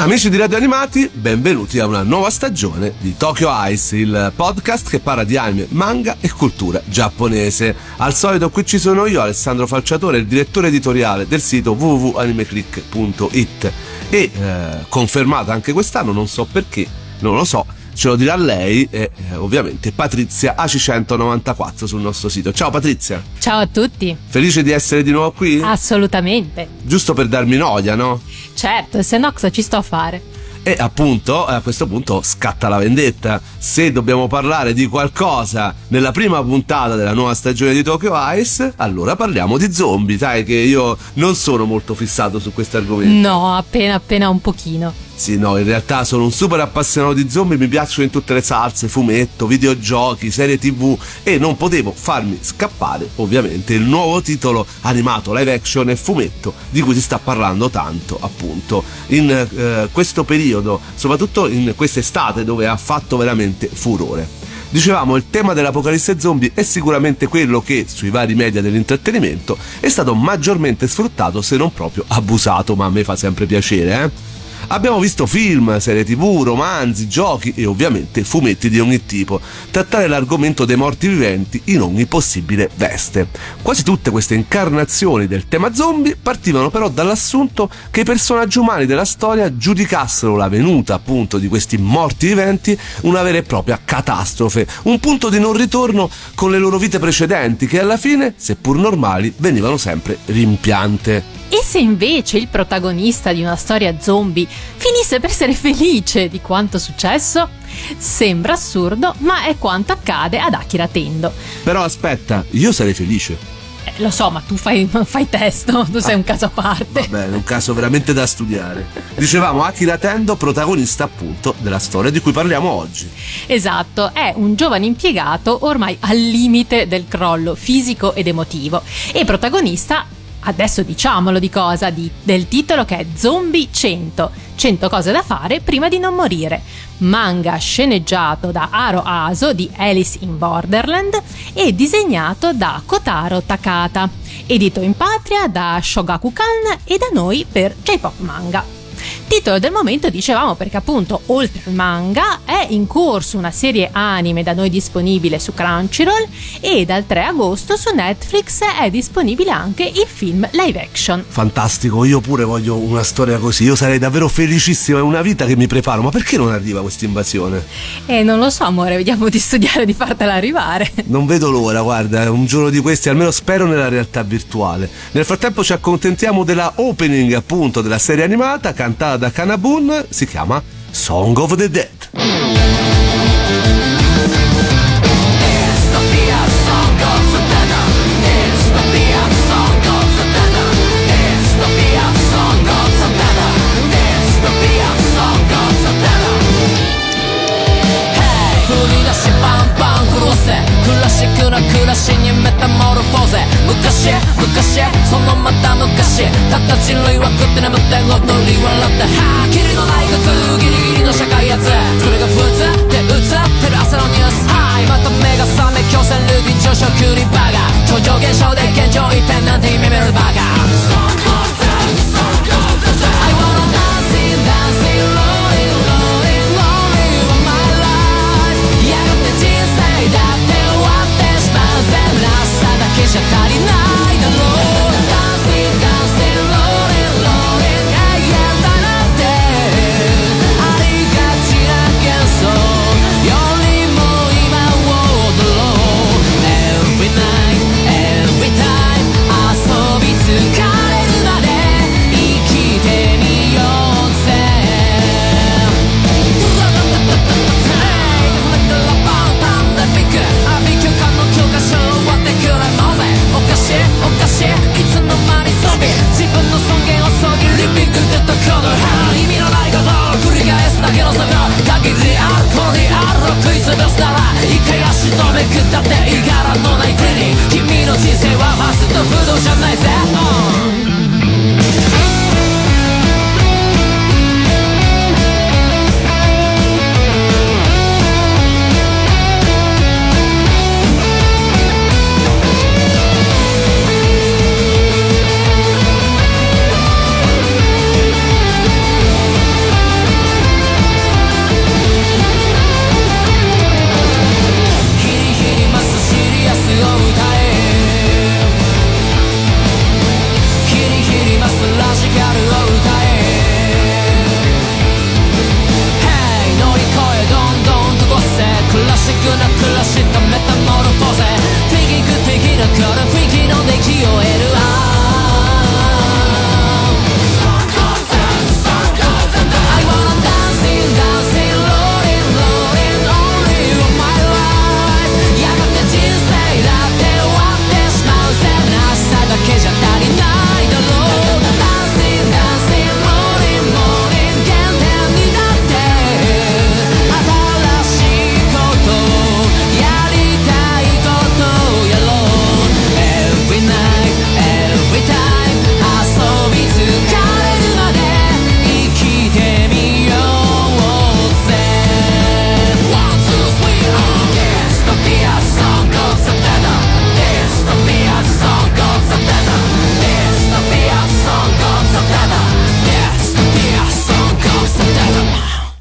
Amici di Radio Animati, benvenuti a una nuova stagione di Tokyo Ice, il podcast che parla di anime, manga e cultura giapponese. Al solito qui ci sono io, Alessandro Falciatore, il direttore editoriale del sito www.animeclick.it e eh, confermata anche quest'anno, non so perché, non lo so, ce lo dirà lei e eh, ovviamente Patrizia AC194 sul nostro sito. Ciao Patrizia! Ciao a tutti! Felice di essere di nuovo qui? Assolutamente! Giusto per darmi noia, no? Certo, se no cosa ci sto a fare? E appunto a questo punto scatta la vendetta. Se dobbiamo parlare di qualcosa nella prima puntata della nuova stagione di Tokyo Ice, allora parliamo di zombie. Sai che io non sono molto fissato su questo argomento. No, appena appena un pochino. Sì, no, in realtà sono un super appassionato di zombie, mi piacciono in tutte le salse, fumetto, videogiochi, serie tv e non potevo farmi scappare ovviamente il nuovo titolo animato live action e fumetto di cui si sta parlando tanto appunto in eh, questo periodo, soprattutto in quest'estate dove ha fatto veramente furore. Dicevamo, il tema dell'apocalisse zombie è sicuramente quello che sui vari media dell'intrattenimento è stato maggiormente sfruttato se non proprio abusato, ma a me fa sempre piacere, eh? Abbiamo visto film, serie tv, romanzi, giochi e ovviamente fumetti di ogni tipo, trattare l'argomento dei morti viventi in ogni possibile veste. Quasi tutte queste incarnazioni del tema zombie partivano però dall'assunto che i personaggi umani della storia giudicassero la venuta appunto di questi morti viventi una vera e propria catastrofe, un punto di non ritorno con le loro vite precedenti che alla fine, seppur normali, venivano sempre rimpiante. E se invece il protagonista di una storia zombie finisse per essere felice di quanto successo? Sembra assurdo, ma è quanto accade ad Akira Tendo. Però aspetta, io sarei felice. Eh, lo so, ma tu fai, fai testo, tu sei un caso a parte. Va bene, un caso veramente da studiare. Dicevamo Akira Tendo, protagonista appunto della storia di cui parliamo oggi. Esatto, è un giovane impiegato ormai al limite del crollo fisico ed emotivo e protagonista adesso diciamolo di cosa, di, del titolo che è Zombie 100, 100 cose da fare prima di non morire, manga sceneggiato da Aro Aso di Alice in Borderland e disegnato da Kotaro Takata, edito in patria da Shogakukan e da noi per J-Pop Manga. Titolo del momento dicevamo perché appunto oltre al manga è in corso una serie anime da noi disponibile su Crunchyroll e dal 3 agosto su Netflix è disponibile anche il film live action. Fantastico, io pure voglio una storia così, io sarei davvero felicissimo, è una vita che mi preparo, ma perché non arriva questa invasione? Eh, non lo so amore, vediamo di studiare di fartela arrivare. Non vedo l'ora, guarda, un giorno di questi almeno spero nella realtà virtuale. Nel frattempo ci accontentiamo della opening appunto della serie animata cantata da Kanabun si chiama Song of the Dead. らしくな暮らしにメタモルフォーゼ。昔昔そのまた昔。たった人類は食って眠って踊り笑って。はあキリのない靴ギリギリの社会やつ。それが普通で映ってる朝のニュース。はいまた目が覚め強制ルーティン上昇クリバカ。超常現象で現状一変なんて夢見るバカ。マスト不動じゃないぜ、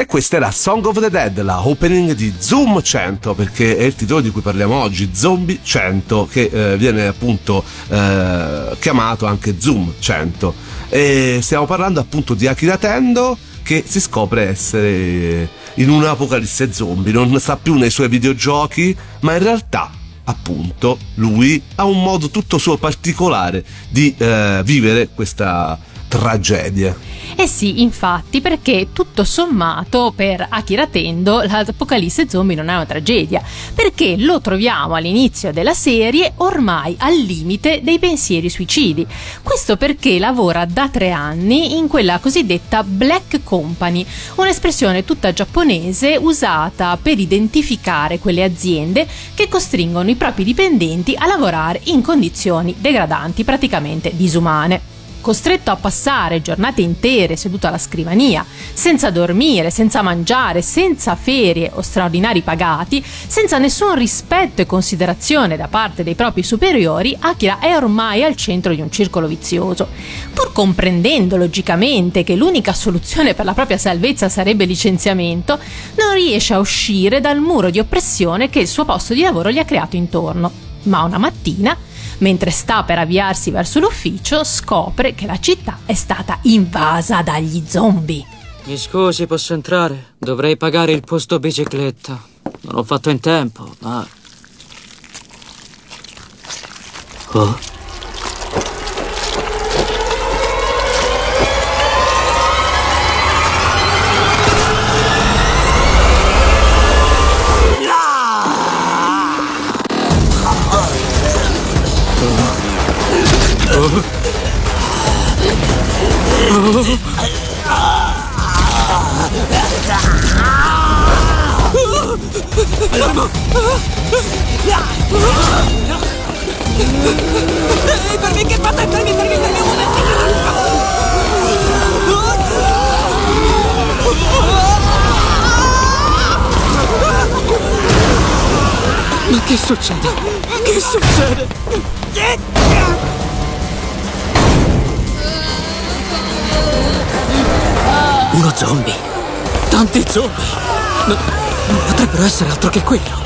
questa era Song of the Dead, la opening di Zoom 100, perché è il titolo di cui parliamo oggi, Zombie 100, che eh, viene appunto eh, chiamato anche Zoom 100. E stiamo parlando appunto di Akira Tendo che si scopre essere in un'apocalisse zombie, non sta più nei suoi videogiochi, ma in realtà appunto lui ha un modo tutto suo particolare di eh, vivere questa tragedia. Eh sì, infatti, perché tutto sommato per Akira Tendo l'apocalisse zombie non è una tragedia, perché lo troviamo all'inizio della serie ormai al limite dei pensieri suicidi. Questo perché lavora da tre anni in quella cosiddetta Black Company, un'espressione tutta giapponese usata per identificare quelle aziende che costringono i propri dipendenti a lavorare in condizioni degradanti, praticamente disumane costretto a passare giornate intere seduto alla scrivania, senza dormire, senza mangiare, senza ferie o straordinari pagati, senza nessun rispetto e considerazione da parte dei propri superiori, Akira è ormai al centro di un circolo vizioso. Pur comprendendo logicamente che l'unica soluzione per la propria salvezza sarebbe licenziamento, non riesce a uscire dal muro di oppressione che il suo posto di lavoro gli ha creato intorno. Ma una mattina Mentre sta per avviarsi verso l'ufficio, scopre che la città è stata invasa dagli zombie. Mi scusi, posso entrare? Dovrei pagare il posto bicicletta. Non l'ho fatto in tempo, ma. Oh. Tanti zombie. No, non potrebbero essere altro che quello.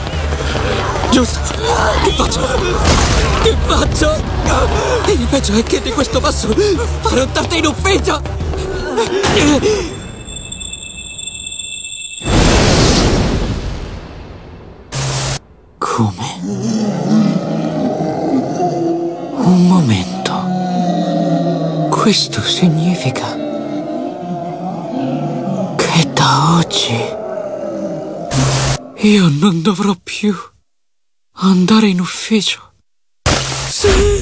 Giusto. Che faccio? Che faccio? E il peggio è che di questo passo farò tardi in ufficio. Come? Un momento. Questo significa oggi io non dovrò più andare in ufficio. Sì!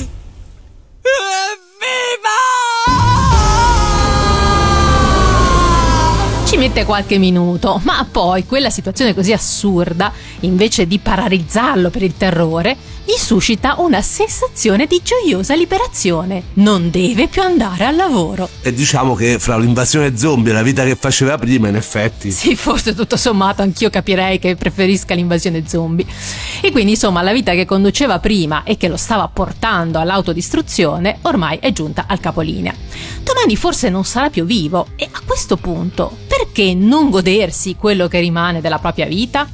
Mette qualche minuto, ma poi quella situazione così assurda, invece di paralizzarlo per il terrore, gli suscita una sensazione di gioiosa liberazione. Non deve più andare al lavoro. E diciamo che fra l'invasione zombie e la vita che faceva prima, in effetti. Sì, forse tutto sommato anch'io capirei che preferisca l'invasione zombie. E quindi insomma la vita che conduceva prima e che lo stava portando all'autodistruzione ormai è giunta al capolinea. Domani forse non sarà più vivo e a questo punto perché non godersi quello che rimane della propria vita?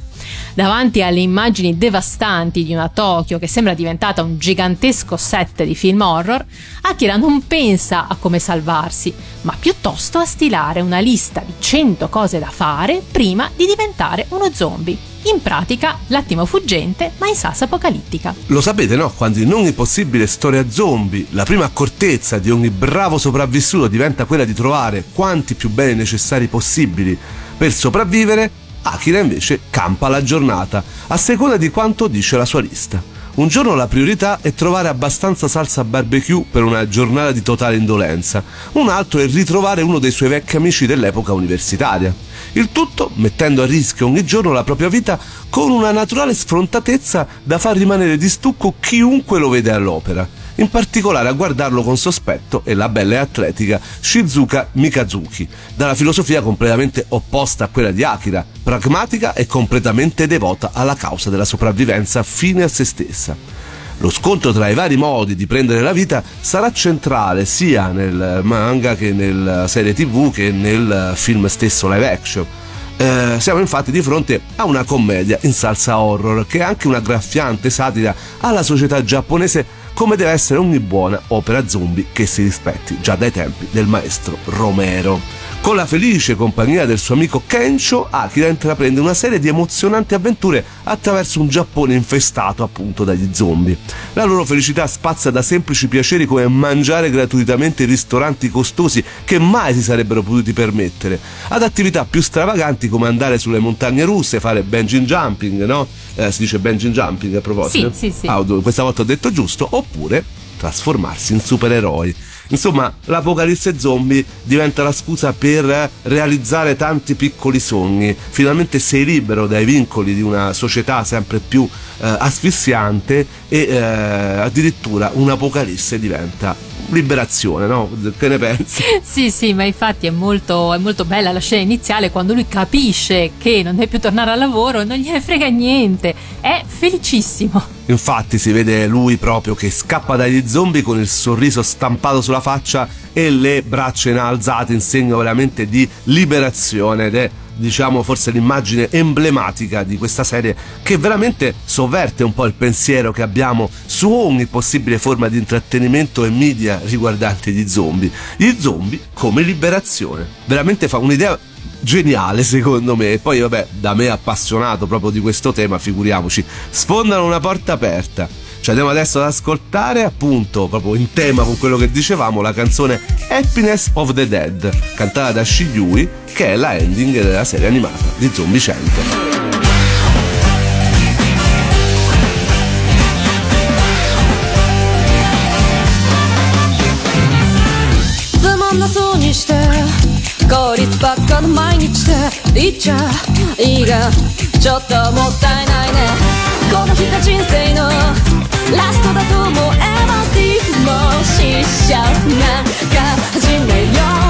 Davanti alle immagini devastanti di una Tokyo che sembra diventata un gigantesco set di film horror, Akira non pensa a come salvarsi, ma piuttosto a stilare una lista di 100 cose da fare prima di diventare uno zombie. In pratica, l'attimo fuggente, ma in salsa apocalittica. Lo sapete, no? Quando in ogni possibile storia zombie la prima accortezza di ogni bravo sopravvissuto diventa quella di trovare quanti più beni necessari possibili per sopravvivere, Akira invece campa la giornata, a seconda di quanto dice la sua lista. Un giorno la priorità è trovare abbastanza salsa barbecue per una giornata di totale indolenza, un altro è ritrovare uno dei suoi vecchi amici dell'epoca universitaria. Il tutto mettendo a rischio ogni giorno la propria vita con una naturale sfrontatezza da far rimanere di stucco chiunque lo vede all'opera. In particolare a guardarlo con sospetto è la bella e atletica Shizuka Mikazuki, dalla filosofia completamente opposta a quella di Akira, pragmatica e completamente devota alla causa della sopravvivenza fine a se stessa. Lo scontro tra i vari modi di prendere la vita sarà centrale sia nel manga che nella serie tv che nel film stesso live action. Eh, siamo infatti di fronte a una commedia in salsa horror che è anche una graffiante satira alla società giapponese come deve essere ogni buona opera zombie che si rispetti già dai tempi del maestro Romero. Con la felice compagnia del suo amico Kencho, Akira intraprende una serie di emozionanti avventure attraverso un Giappone infestato appunto dagli zombie. La loro felicità spazia da semplici piaceri come mangiare gratuitamente in ristoranti costosi che mai si sarebbero potuti permettere, ad attività più stravaganti come andare sulle montagne russe, fare bungee jumping, no? Eh, si dice bungee jumping a proposito? Sì, sì, sì. Ah, questa volta ho detto giusto, oppure trasformarsi in supereroi. Insomma, l'apocalisse zombie diventa la scusa per realizzare tanti piccoli sogni. Finalmente sei libero dai vincoli di una società sempre più eh, asfissiante e eh, addirittura un'apocalisse diventa liberazione, no? Che ne pensi? Sì, sì, ma infatti è molto, è molto bella la scena iniziale quando lui capisce che non deve più tornare al lavoro, non gliene frega niente, è felicissimo. Infatti si vede lui proprio che scappa dagli zombie con il sorriso stampato sulla faccia e le braccia inalzate in segno veramente di liberazione ed è diciamo forse l'immagine emblematica di questa serie che veramente sovverte un po' il pensiero che abbiamo su ogni possibile forma di intrattenimento e media riguardante gli zombie. Gli zombie come liberazione. Veramente fa un'idea geniale secondo me e poi vabbè da me appassionato proprio di questo tema figuriamoci sfondano una porta aperta ci andiamo adesso ad ascoltare appunto proprio in tema con quello che dicevamo la canzone Happiness of the Dead cantata da Shiyui che è la ending della serie animata di Zombie 100 にして効率ばっかの毎日で言っちゃいいがちょっともったいないねこの日が人生の ラストだと思えばディもしちゃうなんか始めよう。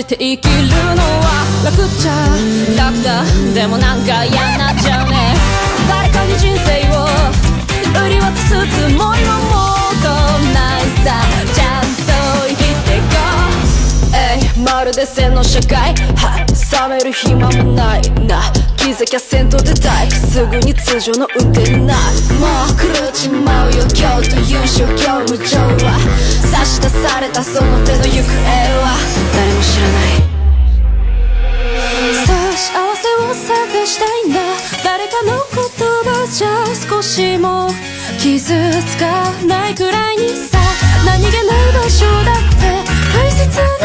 して生きるのは楽っちゃ楽だでもなんか嫌になっちゃうね。誰かに人生を売り渡すつもりはもうとないさ。ちゃんと生きてこう。えいまるで背の社会は冷める暇もないな。気づきゃ先頭でタイプすぐに通常の運転になるもう狂っちまうよ今日という状況無情は。差し出されたその手の行方は。誰も知らない。さあ幸せを探したいんだ。誰かの言葉じゃ少しも傷つかないくらいに。さ何気ない場所だって。大切な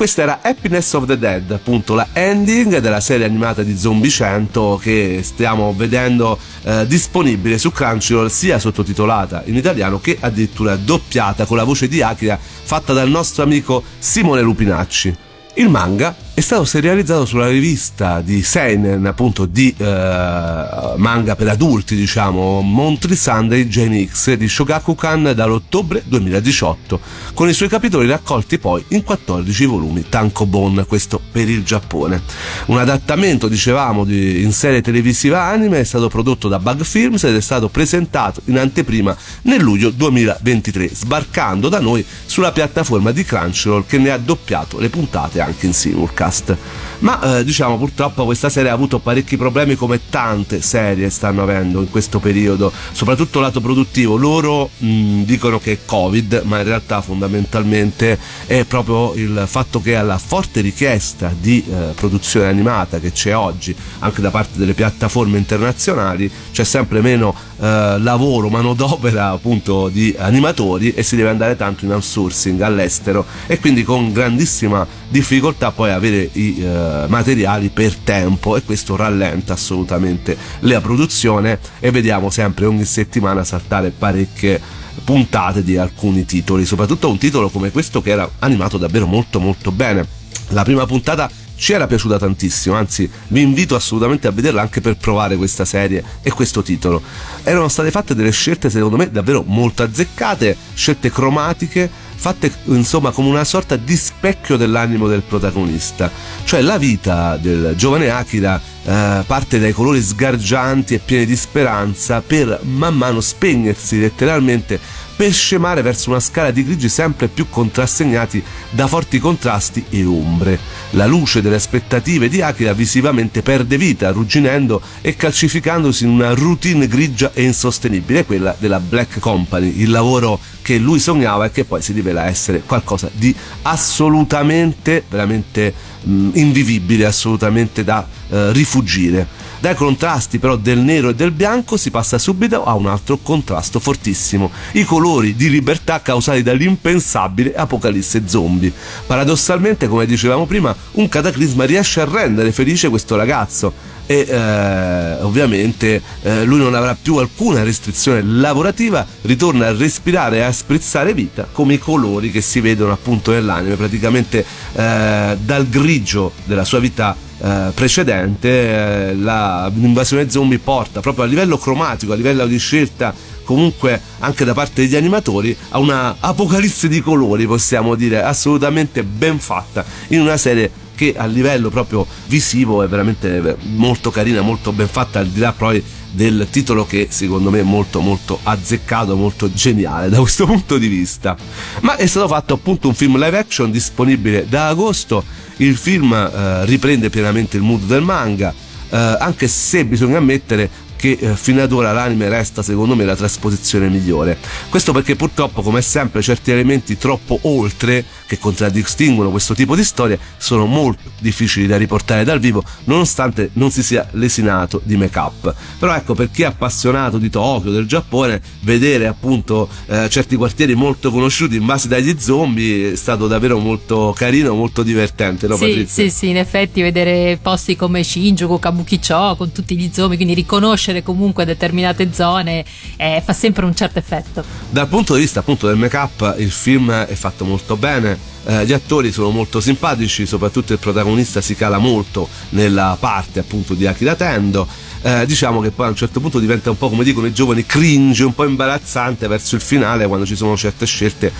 questa era Happiness of the Dead, appunto la ending della serie animata di Zombie 100 che stiamo vedendo eh, disponibile su Crunchyroll sia sottotitolata in italiano che addirittura doppiata con la voce di Akira fatta dal nostro amico Simone Lupinacci. Il manga è stato serializzato sulla rivista di Seinen, appunto di eh, manga per adulti, diciamo, Montri Sunday Gen X di Shogakukan dall'ottobre 2018, con i suoi capitoli raccolti poi in 14 volumi, Tankobon, questo per il Giappone. Un adattamento, dicevamo, di, in serie televisiva anime è stato prodotto da Bug Films ed è stato presentato in anteprima nel luglio 2023, sbarcando da noi sulla piattaforma di Crunchyroll che ne ha doppiato le puntate anche in simulcast. Ma eh, diciamo purtroppo questa serie ha avuto parecchi problemi come tante serie stanno avendo in questo periodo, soprattutto lato produttivo. Loro mh, dicono che è Covid, ma in realtà fondamentalmente è proprio il fatto che alla forte richiesta di eh, produzione animata che c'è oggi anche da parte delle piattaforme internazionali c'è sempre meno eh, lavoro, manodopera appunto di animatori e si deve andare tanto in outsourcing all'estero e quindi con grandissima difficoltà poi avere i eh, materiali per tempo e questo rallenta assolutamente la produzione e vediamo sempre ogni settimana saltare parecchie puntate di alcuni titoli, soprattutto un titolo come questo che era animato davvero molto molto bene. La prima puntata ci era piaciuta tantissimo, anzi vi invito assolutamente a vederla anche per provare questa serie e questo titolo. Erano state fatte delle scelte secondo me davvero molto azzeccate, scelte cromatiche, fatte insomma come una sorta di specchio dell'animo del protagonista. Cioè la vita del giovane Akira eh, parte dai colori sgargianti e pieni di speranza per man mano spegnersi letteralmente per scemare verso una scala di grigi sempre più contrassegnati da forti contrasti e ombre. La luce delle aspettative di Akira visivamente perde vita, arrugginendo e calcificandosi in una routine grigia e insostenibile, quella della Black Company, il lavoro che lui sognava e che poi si rivela essere qualcosa di assolutamente, veramente mh, invivibile, assolutamente da eh, rifugire. Dai contrasti però del nero e del bianco si passa subito a un altro contrasto fortissimo, i colori di libertà causati dall'impensabile apocalisse zombie. Paradossalmente, come dicevamo prima, un cataclisma riesce a rendere felice questo ragazzo e eh, ovviamente eh, lui non avrà più alcuna restrizione lavorativa, ritorna a respirare e a sprizzare vita come i colori che si vedono appunto nell'anime, praticamente eh, dal grigio della sua vita eh, precedente eh, la, l'invasione zombie porta proprio a livello cromatico, a livello di scelta comunque anche da parte degli animatori a una apocalisse di colori possiamo dire assolutamente ben fatta in una serie che a livello proprio visivo è veramente molto carina, molto ben fatta al di là poi del titolo che secondo me è molto molto azzeccato, molto geniale da questo punto di vista. Ma è stato fatto appunto un film live action disponibile da agosto. Il film eh, riprende pienamente il mood del manga, eh, anche se bisogna ammettere che eh, fino ad ora l'anime resta secondo me la trasposizione migliore. Questo perché purtroppo come sempre certi elementi troppo oltre che contraddistinguono questo tipo di storie sono molto difficili da riportare dal vivo nonostante non si sia lesinato di make up. Però ecco per chi è appassionato di Tokyo, del Giappone, vedere appunto eh, certi quartieri molto conosciuti invasi dagli zombie è stato davvero molto carino, molto divertente, no sì, Patrizia? sì, sì, in effetti vedere posti come Shinjuku, Kabukicho con tutti gli zombie, quindi riconoscere comunque determinate zone eh, fa sempre un certo effetto. Dal punto di vista appunto del make up il film è fatto molto bene, eh, gli attori sono molto simpatici, soprattutto il protagonista si cala molto nella parte appunto di Akira Tendo. Eh, diciamo che poi a un certo punto diventa un po' come dicono i giovani cringe, un po' imbarazzante verso il finale quando ci sono certe scelte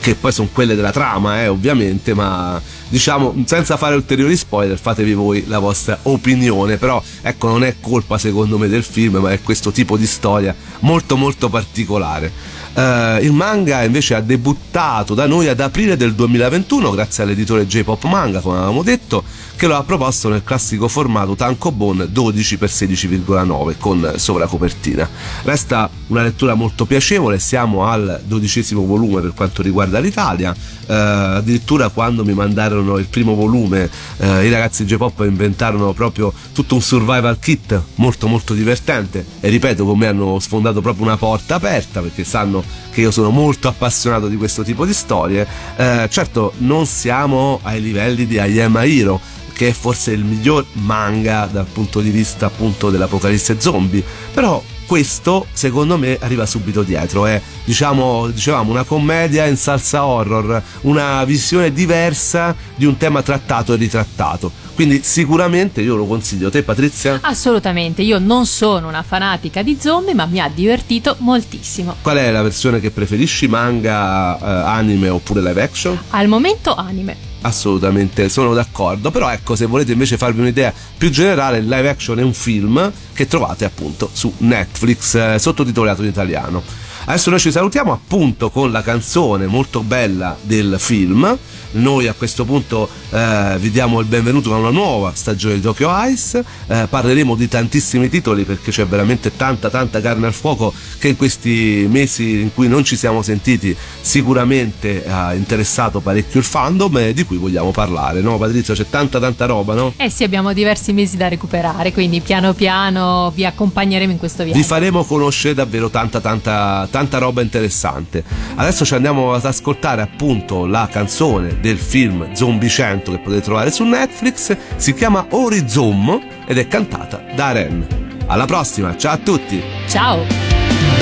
che poi sono quelle della trama, eh, ovviamente, ma diciamo senza fare ulteriori spoiler, fatevi voi la vostra opinione. Però ecco, non è colpa secondo me del film, ma è questo tipo di storia molto molto particolare. Uh, il manga invece ha debuttato da noi ad aprile del 2021 grazie all'editore J-Pop Manga, come avevamo detto, che lo ha proposto nel classico formato Tankobon 12x16,9 con sovracopertina. Resta una lettura molto piacevole, siamo al dodicesimo volume per quanto riguarda l'Italia, uh, addirittura quando mi mandarono il primo volume uh, i ragazzi J-Pop inventarono proprio tutto un survival kit molto molto divertente e ripeto con me hanno sfondato proprio una porta aperta perché sanno che io sono molto appassionato di questo tipo di storie. Eh, certo, non siamo ai livelli di Ayama Hiro, che è forse il miglior manga dal punto di vista appunto dell'apocalisse zombie, però questo secondo me arriva subito dietro è diciamo dicevamo una commedia in salsa horror una visione diversa di un tema trattato e ritrattato. Quindi sicuramente io lo consiglio. Te Patrizia? Assolutamente, io non sono una fanatica di zombie, ma mi ha divertito moltissimo. qual è la versione che preferisci manga eh, anime oppure live action? Al momento anime. Assolutamente sono d'accordo. Però ecco se volete invece farvi un'idea più generale il live action è un film che trovate appunto su Netflix eh, sottotitolato in italiano adesso noi ci salutiamo appunto con la canzone molto bella del film noi a questo punto eh, vi diamo il benvenuto a una nuova stagione di Tokyo Ice eh, parleremo di tantissimi titoli perché c'è veramente tanta tanta carne al fuoco che in questi mesi in cui non ci siamo sentiti sicuramente ha interessato parecchio il fandom e di cui vogliamo parlare no Patrizia c'è tanta tanta roba no? Eh sì, abbiamo diversi mesi da recuperare, quindi piano piano vi accompagneremo in questo viaggio. vi faremo conoscere davvero tanta tanta tanta roba interessante. Adesso ci andiamo ad ascoltare appunto la canzone del film Zombie 100 che potete trovare su Netflix. Si chiama Horizon ed è cantata da Ren. Alla prossima ciao a tutti! Ciao!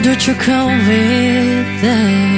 did you come with that